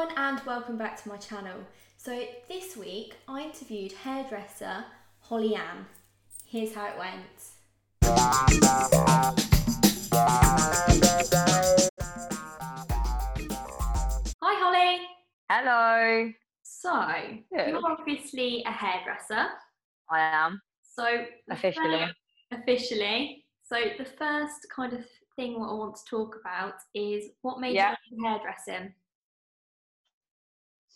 everyone and welcome back to my channel. So this week I interviewed hairdresser Holly Ann. Here's how it went. Hi Holly. Hello. So Good. you're obviously a hairdresser. I am So officially. officially. So the first kind of thing what I want to talk about is what made Yeah. you hairdressing.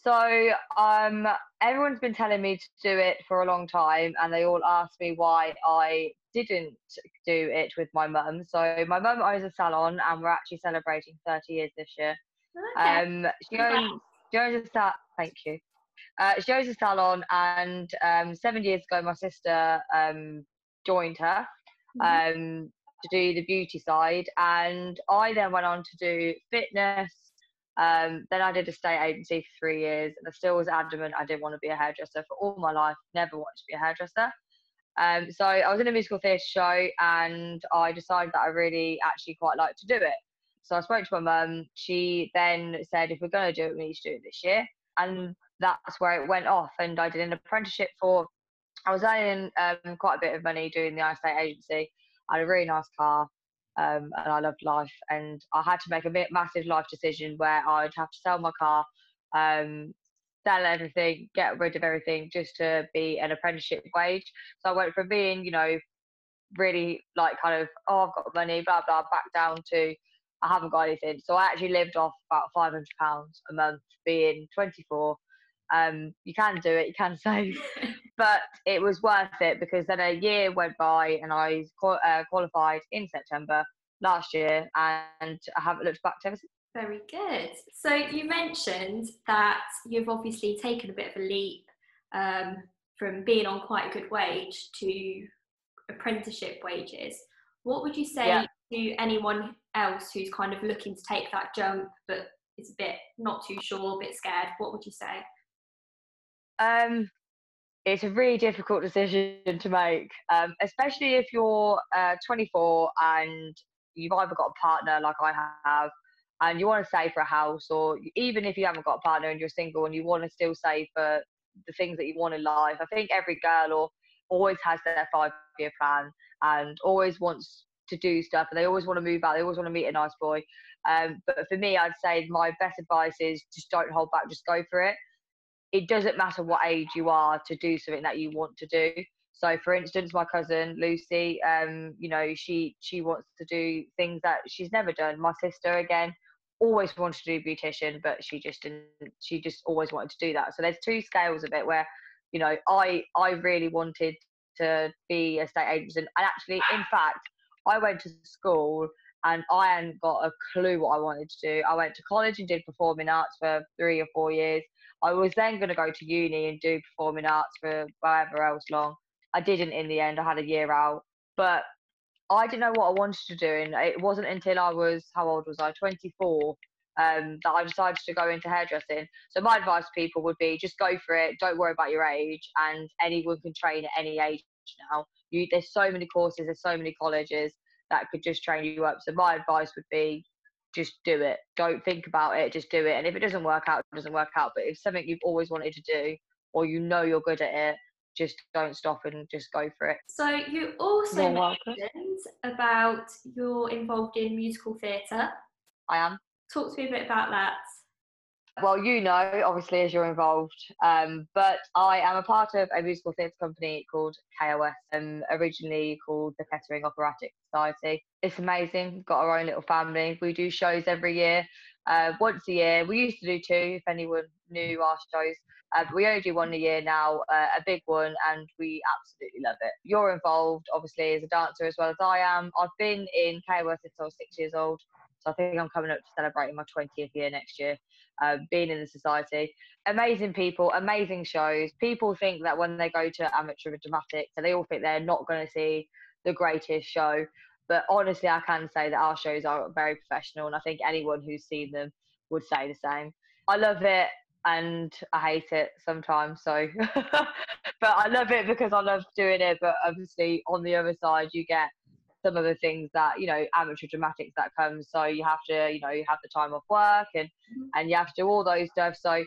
So um, everyone's been telling me to do it for a long time, and they all ask me why I didn't do it with my mum. So my mum owns a salon, and we're actually celebrating 30 years this year. Okay. Um, she owns, she owns a sal- Thank you. Uh, she owns a salon, and um, seven years ago, my sister um, joined her Mhm. um, to do the beauty side, and I then went on to do fitness. Um, then I did a state agency for three years, and I still was adamant I didn't want to be a hairdresser for all my life. Never wanted to be a hairdresser. Um, so I was in a musical theatre show, and I decided that I really actually quite liked to do it. So I spoke to my mum. She then said, "If we're going to do it, we need to do it this year." And that's where it went off. And I did an apprenticeship for. I was earning um, quite a bit of money doing the estate agency. I had a really nice car, um, and I loved life. And I had to make a massive life decision where I'd have to sell my car, um, sell everything, get rid of everything, just to be an apprenticeship wage. So I went from being, you know, really like kind of oh I've got money, blah blah, back down to I haven't got anything. So I actually lived off about five hundred pounds a month, being twenty four. Um, you can do it, you can save, but it was worth it because then a year went by and I uh, qualified in September last year, and I haven't looked back ever since. Very good. So you mentioned that you've obviously taken a bit of a leap um, from being on quite a good wage to apprenticeship wages. What would you say Yeah. to anyone else who's kind of looking to take that jump but is a bit not too sure, a bit scared? What would you say? Um, it's a really difficult decision to make, um, especially if you're uh, 24 and you've either got a partner like I have, and you want to save for a house, or even if you haven't got a partner and you're single and you want to still save for the things that you want in life. I think every girl or always has their five-year plan and always wants to do stuff, and they always want to move out. They always want to meet a nice boy. Um, but for me, I'd say my best advice is just don't hold back. Just go for it it doesn't matter what age you are to do something that you want to do. So, for instance, my cousin Lucy, um, you know, she she wants to do things that she's never done. My sister, again, always wanted to do beautician, but she just didn't. She just always wanted to do that. So there's two scales of it where, you know, I I really wanted to be a state agent, and actually, in fact, I went to school and I hadn't got a clue what I wanted to do. I went to college and did performing arts for three or four years. I was then going to go to uni and do performing arts for however else long. I didn't in the end. I had a year out, but I didn't know what I wanted to do, and it wasn't until I was how old was I? Twenty four. Um, that I decided to go into hairdressing. So my advice to people would be just go for it. Don't worry about your age, and anyone can train at any age now. You, there's so many courses, there's so many colleges that could just train you up. So my advice would be just do it. Don't think about it, just do it. And if it doesn't work out, it doesn't work out. But if something you've always wanted to do or you know you're good at it, just don't stop and just go for it. So you also mentioned about you're involved in musical theatre. I am. Talk to me a bit about that. Well, you know, obviously, as you're involved, um, but I am a part of a musical theatre company called KOS, um, originally called the Kettering Operatic Society. It's amazing. We've got our own little family. We do shows every year, uh, once a year. We used to do two, if anyone knew our shows. Uh, but we only do one a year now, uh, a big one, and we absolutely love it. You're involved, obviously, as a dancer as well as I am. I've been in KOS since I was six years old, so I think I'm coming up to celebrating my 20th year next year um, being in the society. Amazing people, amazing shows. People think that when they go to amateur dramatics, they all think they're not going to see the greatest show. But honestly, I can say that our shows are very professional, and I think anyone who's seen them would say the same. I love it and I hate it sometimes. So, but I love it because I love doing it. But obviously, on the other side, you get some of the things that you know amateur dramatics that comes. So you have to you know you have the time off work and mm-hmm. and you have to do all those stuff. So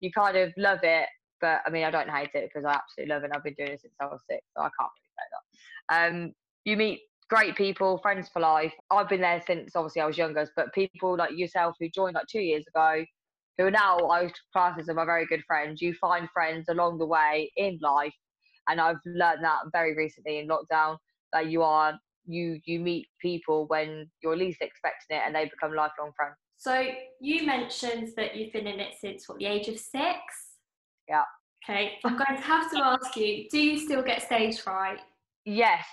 you kind of love it, but I mean I don't hate it because I absolutely love it. I've been doing it since I was six, so I can't really say that. Um, you meet great people, friends for life. I've been there since obviously I was younger, but people like yourself who joined like two years ago, who are now I class as my very good friends. You find friends along the way in life, and I've learned that very recently in lockdown that you are you you meet people when you're least expecting it, and they become lifelong friends. So you mentioned that you've been in it since what the age of six. Yeah. Okay, I'm going to have to ask you: Do you still get stage fright? Yes,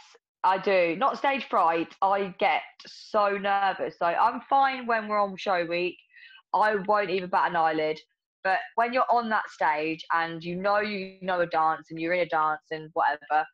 I do. Not stage fright. I get so nervous. So I'm fine when we're on show week. I won't even bat an eyelid. But when you're on that stage and you know you know a dance and you're in a dance and whatever,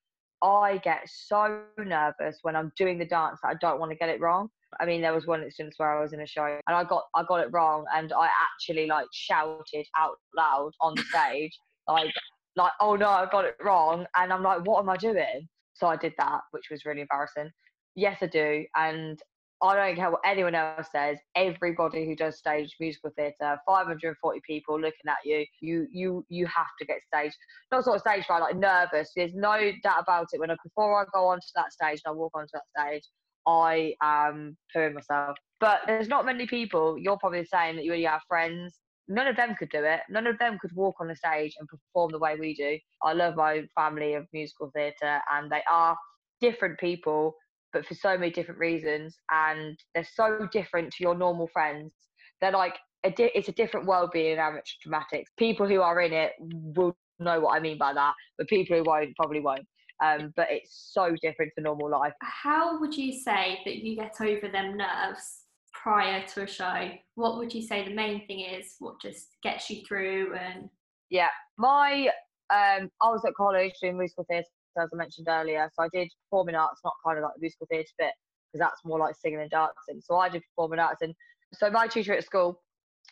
I get so nervous when I'm doing the dance that I don't want to get it wrong. I mean, there was one instance where I was in a show and I got I got it wrong and I actually like shouted out loud on the stage like like oh no I got it wrong and I'm like what am I doing? So I did that, which was really embarrassing. Yes, I do. And I don't care what anyone else says. Everybody who does stage musical theatre, 540 people looking at you, you you you have to get stage. Not sort of stage fright, like nervous. There's no doubt about it. When I, before I go onto that stage and I walk onto that stage, I am pooing myself. But there's not many people. You're probably saying that you only have friends none of them could do it. None of them could walk on the stage and perform the way we do. I love my family of musical theatre, and they are different people, but for so many different reasons. And they're so different to your normal friends. They're like, a di- it's a different world being amateur dramatics. People who are in it will know what I mean by that, but people who won't probably won't. Um, but it's so different to normal life. How would you say that you get over them nerves prior to a show, what would you say the main thing is? What just gets you through? And yeah, my um, I was at college doing musical theatre as I mentioned earlier, so I did performing arts, not kind of like musical theatre bit because that's more like singing and dancing. So I did performing arts, and so my tutor at school,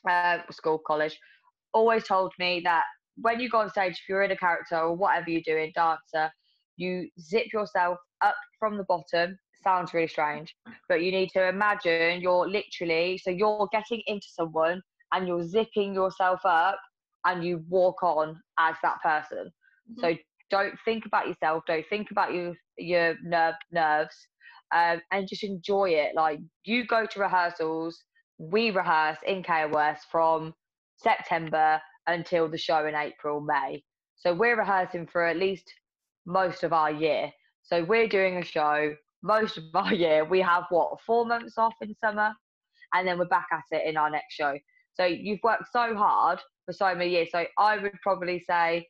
uh, school college, always told me that when you go on stage, if you're in a character or whatever you're doing, dancer, you zip yourself up from the bottom sounds really strange, but you need to imagine you're literally so you're getting into someone and you're zipping yourself up and you walk on as that person. Mm-hmm. So don't think about yourself, don't think about your your nerve nerves, um, and just enjoy it. Like you go to rehearsals, we rehearse in KOS from September until the show in April, May. So we're rehearsing for at least most of our year. So we're doing a show most of our year, we have what four months off in summer, and then we're back at it in our next show. So you've worked so hard for so many years. So I would probably say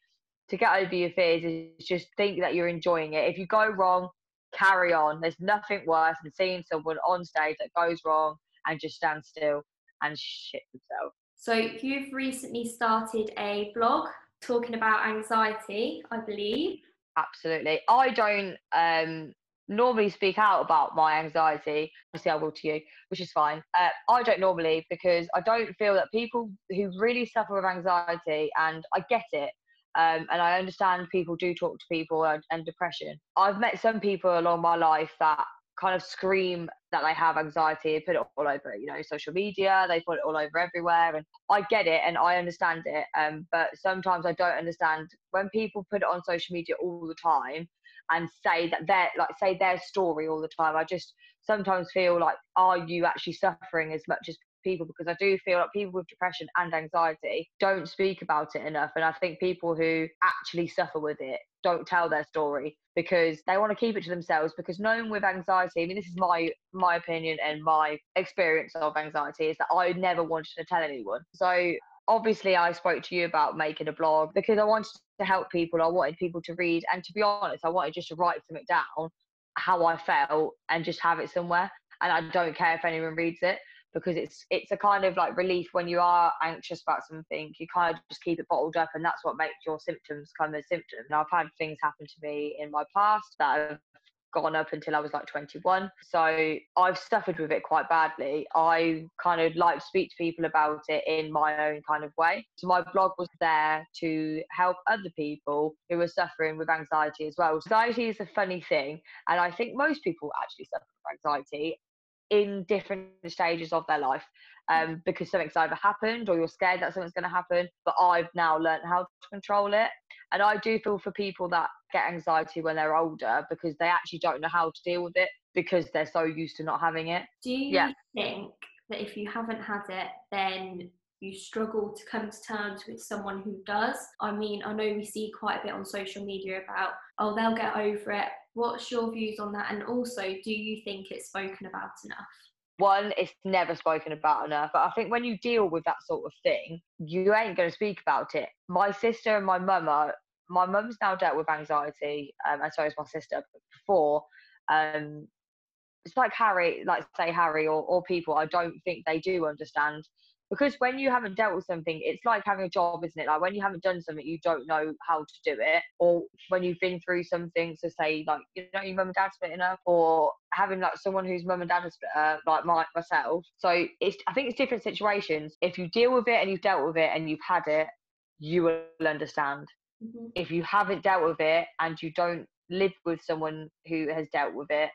to get over your fears is just think that you're enjoying it. If you go wrong, carry on. There's nothing worse than seeing someone on stage that goes wrong and just stand still and shit themselves. So you've recently started a blog talking about anxiety, I believe. Absolutely. I don't um normally speak out about my anxiety. Obviously, I will to you, which is fine. Uh, I don't normally because I don't feel that people who really suffer with anxiety, and I get it, um, and I understand people do talk to people and, and depression. I've met some people along my life that kind of scream that they have anxiety and put it all over, you know, social media. They put it all over everywhere, and I get it and I understand it. Um, but sometimes I don't understand when people put it on social media all the time and say that they're like say their story all the time. I just sometimes feel like, are you actually suffering as much as people? Because I do feel like people with depression and anxiety don't speak about it enough. And I think people who actually suffer with it don't tell their story because they want to keep it to themselves because knowing with anxiety i mean this is my my opinion and my experience of anxiety is that i never wanted to tell anyone so obviously I spoke to you about making a blog because I wanted to help people. I wanted people to read, and to be honest, I wanted just to write something down how I felt and just have it somewhere. And I don't care if anyone reads it because it's it's a kind of like relief when you are anxious about something. You kind of just keep it bottled up, and that's what makes your symptoms come as symptoms. And I've had things happen to me in my past that have gone up until I was like 21. So I've suffered with it quite badly. I kind of like to speak to people about it in my own kind of way. So my blog was there to help other people who are suffering with anxiety as well. Anxiety is a funny thing, and I think most people actually suffer from anxiety in different stages of their life um, because something's either happened or you're scared that something's going to happen. But I've now learned how to control it. And I do feel for people that get anxiety when they're older because they actually don't know how to deal with it because they're so used to not having it. Do you yeah. think that if you haven't had it, then you struggle to come to terms with someone who does? I mean, I know we see quite a bit on social media about, oh, they'll get over it. What's your views on that? And also, do you think it's spoken about enough? one, it's never spoken about enough. But I think when you deal with that sort of thing, you ain't going to speak about it. My sister and my mum are, my mum's now dealt with anxiety, um, and so is my sister. Before, um, it's like Harry, like say Harry or, or people, I don't think they do understand because when you haven't dealt with something it's like having a job isn't it? Like when you haven't done something you don't know how to do it. Or when you've been through something so say like you know your mum and dad splitting up or having like someone whose mum and dad split up like my, myself. So it's i think it's different situations. If you deal with it and you've dealt with it and you've had it you will understand. Mm-hmm. if you haven't dealt with it and you don't live with someone who has dealt with it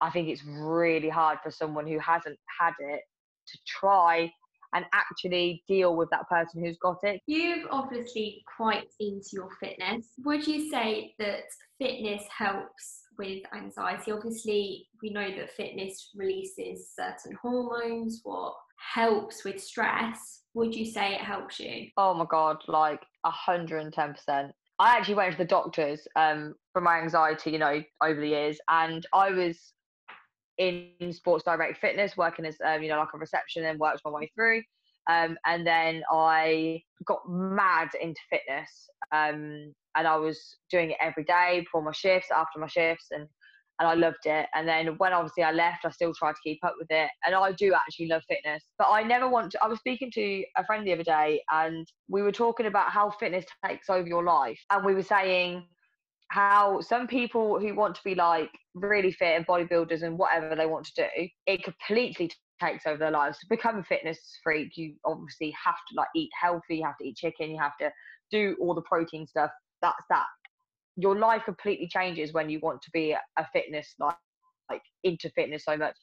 i think it's really hard for someone who hasn't had it to try and actually deal with that person who's got it. You've obviously quite into your fitness. Would you say that fitness helps with anxiety? Obviously, we know that fitness releases certain hormones, what helps with stress. Would you say it helps you? Oh my god, like 110%. I actually went to the doctors um, for my anxiety, you know, over the years, and I was in Sports Direct Fitness, working as um, you know like a reception, and worked my way through. Um, and then I got mad into fitness, um, and I was doing it every day before my shifts, after my shifts, and and I loved it. And then when obviously I left, I still tried to keep up with it, and I do actually love fitness. But I never want to. I was speaking to a friend the other day, and we were talking about how fitness takes over your life, and we were saying how some people who want to be like really fit and bodybuilders and whatever they want to do, it completely takes over their lives. To become a fitness freak, you obviously have to like eat healthy, you have to eat chicken, you have to do all the protein stuff. That's that. Your life completely changes when you want to be a fitness like like into fitness so much.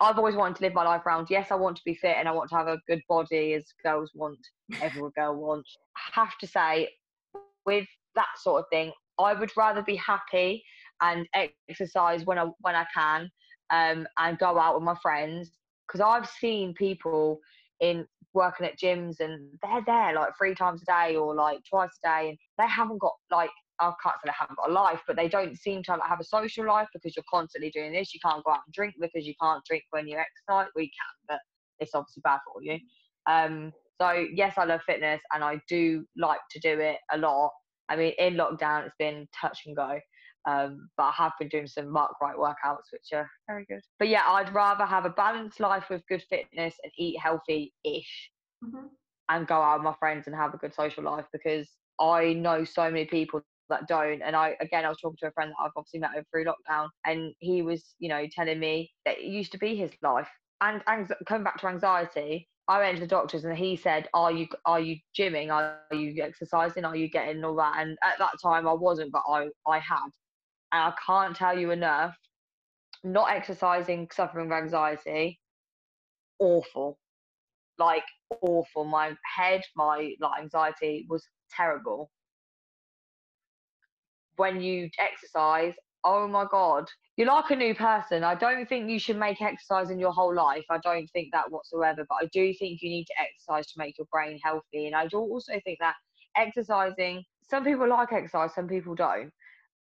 I've always wanted to live my life around. Yes, I want to be fit and I want to have a good body as girls want, every girl wants. I have to say, with that sort of thing, I would rather be happy and exercise when I when I can, um, and go out with my friends because I've seen people in working at gyms and they're there like three times a day or like twice a day and they haven't got like I can't say they haven't got a life, but they don't seem to have a social life because you're constantly doing this. You can't go out and drink because you can't drink when you exercise. We can, but it's obviously bad for you. Um, so yes, I love fitness and I do like to do it a lot. I mean, in lockdown, it's been touch and go. Um, but I have been doing some Mark Wright workouts, which are very good. But yeah, I'd rather have a balanced life with good fitness and eat healthy ish mm-hmm. and go out with my friends and have a good social life because I know so many people that don't. And I, again, I was talking to a friend that I've obviously met over through lockdown, and he was, you know, telling me that it used to be his life. And, and coming back to anxiety, I went to the doctors and he said, "Are you are you gymming? Are you exercising? Are you getting all that?" And at that time, I wasn't, but I I had, and I can't tell you enough. Not exercising, suffering with anxiety, awful, like awful. My head, my like anxiety was terrible. When you exercise, oh my god, you're like a new person. I don't think you should make exercise in your whole life. I don't think that whatsoever. But I do think you need to exercise to make your brain healthy. And I do also think that exercising, some people like exercise, some people don't.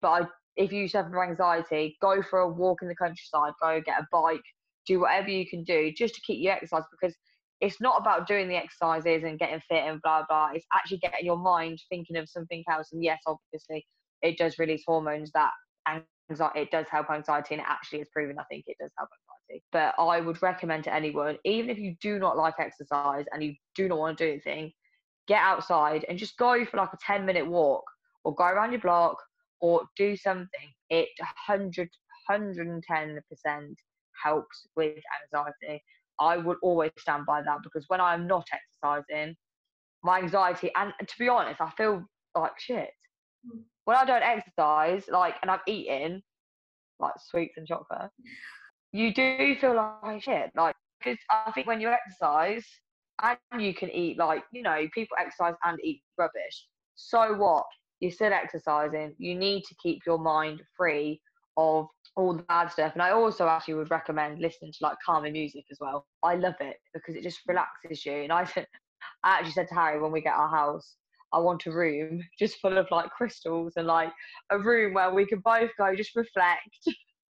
But I, if you suffer from anxiety, go for a walk in the countryside, go get a bike, do whatever you can do just to keep you exercise because it's not about doing the exercises and getting fit and blah blah. It's actually getting your mind thinking of something else. And yes, obviously, it does release hormones that anxiety, it does help anxiety, and it actually is proven. I think it does help anxiety. But I would recommend to anyone, even if you do not like exercise and you do not want to do anything, get outside and just go for like a 10 minute walk or go around your block or do something. It 100 110% helps with anxiety. I would always stand by that because when I'm not exercising, my anxiety and to be honest, I feel like shit. When I don't exercise, like and I'm eating like sweets and chocolate, you do feel like shit. Like because I think when you exercise and you can eat like you know people exercise and eat rubbish. So what? You're still exercising. You need to keep your mind free of all the bad stuff. And I also actually would recommend listening to like calming music as well. I love it because it just relaxes you. And I, I actually said to Harry when we get our house, I want a room just full of like crystals and like a room where we can both go just reflect.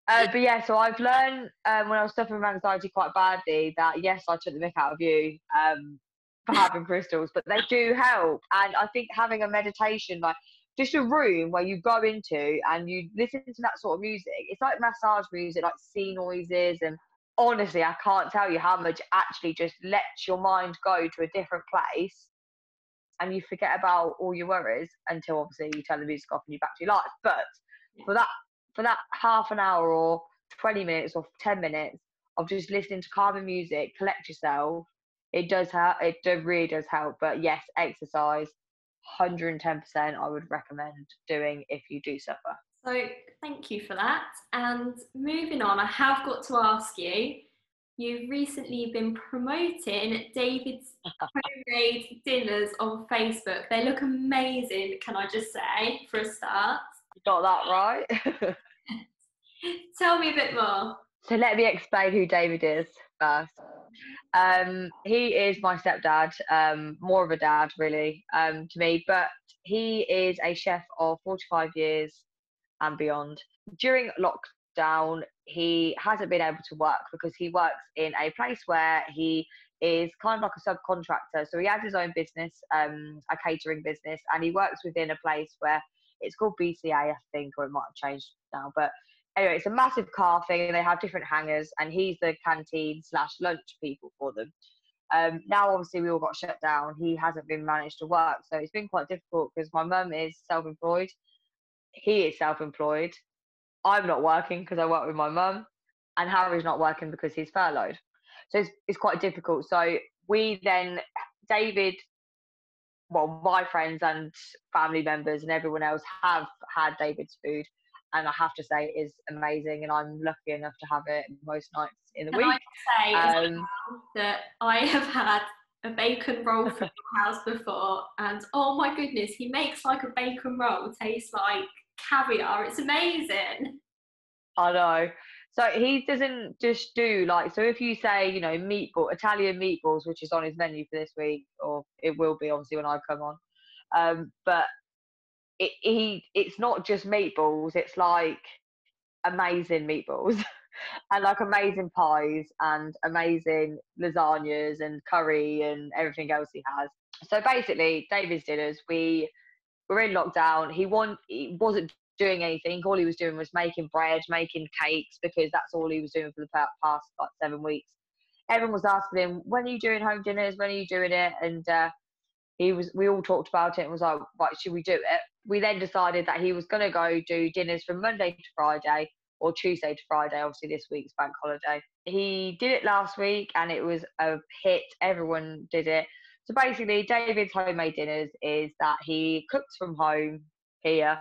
Uh, but yeah, so I've learned um, when I was suffering from anxiety quite badly that yes, I took the mick out of you um, for having crystals, but they do help. And I think having a meditation, like just a room where you go into and you listen to that sort of music. It's like massage music, like sea noises. And honestly, I can't tell you how much actually just lets your mind go to a different place and you forget about all your worries until obviously you turn the music off and you're back to your life. But for that for that half an hour or 20 minutes or 10 minutes of just listening to calming music, collect yourself, it does help. It really does help. But yes, exercise 110% I would recommend doing if you do suffer. So, thank you for that. And moving on, I have got to ask you you've recently been promoting David's homemade dinners on Facebook. They look amazing, can I just say, for a start? You got that right. Tell me a bit more. So, let me explain who David is first. Um, he is my stepdad, um, more of a dad really um, to me, but he is a chef of 45 years and beyond. During lockdown, he hasn't been able to work because he works in a place where he is kind of like a subcontractor. So he has his own business, um, a catering business, and he works within a place where it's called BCA, I think, or it might have changed now, but anyway, it's a massive car thing, and they have different hangars, and he's the canteen slash lunch people for them. Um, now, obviously, we all got shut down. He hasn't been managed to work, so it's been quite difficult because my mum is self-employed. He is self-employed. I'm not working because I work with my mum, and Harry's not working because he's furloughed. So it's, it's quite difficult. So we then, David, well, my friends and family members and everyone else have had David's food and I have to say it is amazing, and I'm lucky enough to have it most nights in the Can week. I say um, that I have had a bacon roll from your house before, and oh my goodness, he makes like a bacon roll taste like caviar. It's amazing. I know. So he doesn't just do like so. If you say you know meatball Italian meatballs, which is on his menu for this week, or it will be obviously when I come on, um, but it, he it's not just meatballs it's like amazing meatballs and like amazing pies and amazing lasagnas and curry and everything else he has so basically david's dinners we were in lockdown. He, want, he wasn't doing anything. All he was doing was making bread making cakes because that's all he was doing for the past like seven weeks. Everyone was asking him when are you doing home dinners? When are you doing it? And uh, he was we all talked about it and was like right should we do it? We then decided that he was going to go do dinners from monday to friday or tuesday to friday obviously this week's bank holiday. He did it last week and it was a hit. Everyone did it so basically david's homemade dinners is that he cooks from home here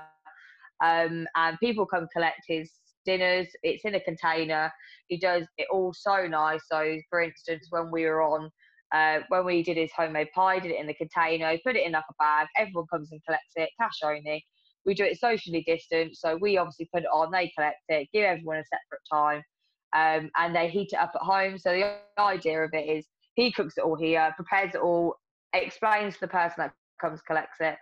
um, and people come collect his dinners it's in a container he does it all so nice so for instance when we were on uh, when we did his homemade pie, did it in the container, put it in like a bag. Everyone comes and collects it, cash only. We do it socially distant, so we obviously put it on, they collect it, give everyone a separate time, um, and they heat it up at home. So the idea of it is he cooks it all here, prepares it all, explains to the person that comes collects it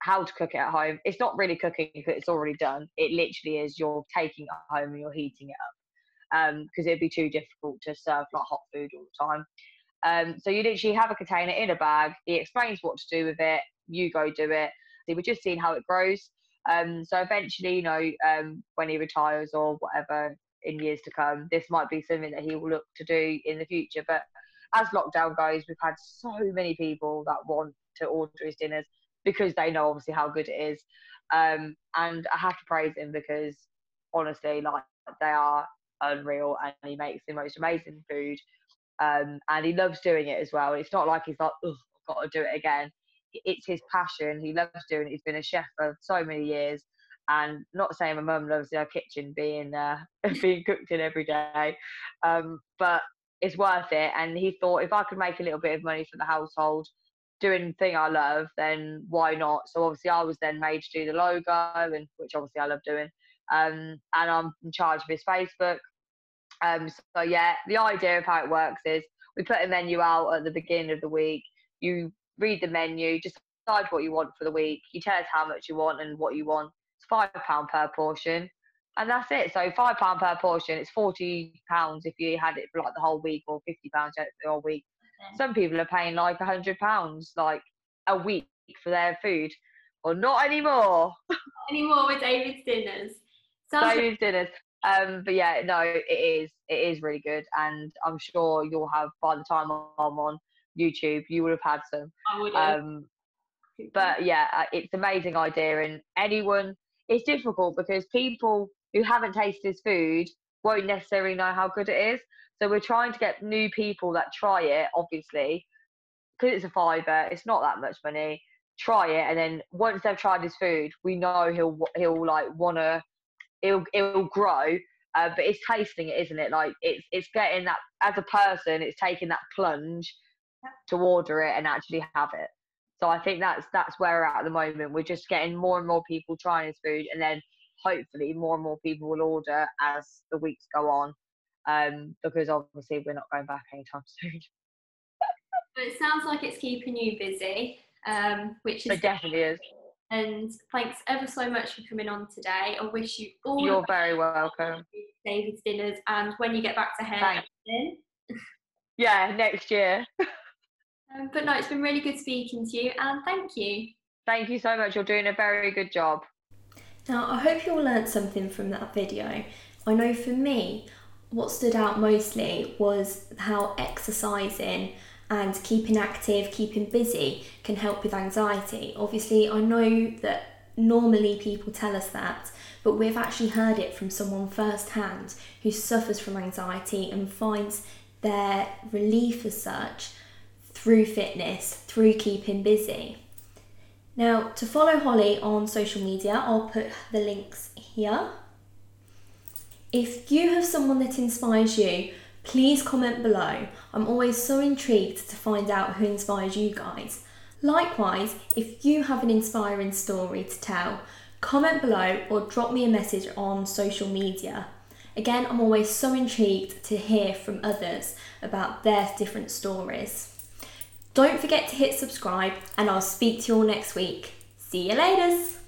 how to cook it at home. It's not really cooking because it's already done. It literally is you're taking it home and you're heating it up because um, it'd be too difficult to serve like hot food all the time. Um, so you literally have a container in a bag. He explains what to do with it. You go do it. So we're just seeing how it grows. Um, so eventually, you know, um, when he retires or whatever in years to come, this might be something that he will look to do in the future. But as lockdown goes, we've had so many people that want to order his dinners because they know obviously how good it is. Um, and I have to praise him because honestly, like they are unreal, and he makes the most amazing food. Um, and he loves doing it as well. It's not like he's like, oh, I've got to do it again. It's his passion. He loves doing it. He's been a chef for so many years, and not saying my mum loves our kitchen being uh, being cooked in every day, um, but it's worth it. And he thought if I could make a little bit of money for the household doing the thing I love, then why not? So obviously I was then made to do the logo, and which obviously I love doing. Um, and I'm in charge of his Facebook. Um, so yeah, the idea of how it works is we put a menu out at the beginning of the week. You read the menu, just decide what you want for the week. You tell us how much you want and what you want. It's five pound per portion, and that's it. So five pound per portion. It's forty pounds if you had it for like the whole week, or fifty pounds the whole week. Some people are paying like a hundred pounds like a week for their food, or not anymore. Not anymore with David's dinners. Sounds David's dinners. Um, but yeah, no, it is it is really good, and I'm sure you'll have by the time I'm on YouTube, you would have had some. I would Um, but yeah, uh, it's an amazing idea, and anyone. It's difficult because people who haven't tasted his food won't necessarily know how good it is. So we're trying to get new people that try it, obviously, because it's a fiver. It's not that much money. Try it, and then once they've tried his food, we know he'll he'll like wanna it'll it'll grow. Uh, but it's tasting it, isn't it? Like it's it's getting that as a person, it's taking that plunge to order it and actually have it. So I think that's that's where we're at at the moment. We're just getting more and more people trying his food, and then hopefully more and more people will order as the weeks go on. Um, because obviously we're not going back anytime soon. But it sounds like it's keeping you busy, um, which is It definitely is. And thanks ever so much for coming on today. I wish you all You're best very welcome. David's dinners and when you get back to hair. Yeah, next year. Um, but no, it's been really good speaking to you and thank you. Thank you so much. You're doing a very good job. Now, I hope you all learnt something from that video. I know for me, what stood out mostly was how exercising and keeping active, keeping busy can help with anxiety. Obviously, I know that normally people tell us that, but we've actually heard it from someone firsthand who suffers from anxiety and finds their relief as such through fitness, through keeping busy. Now, to follow Holly on social media, I'll put the links here. If you have someone that inspires you, please comment below. I'm always so intrigued to find out who inspires you guys. Likewise, if you have an inspiring story to tell, comment below or drop me a message on social media. Again, I'm always so intrigued to hear from others about their different stories. Don't forget to hit subscribe, and I'll speak to you all next week. See you later!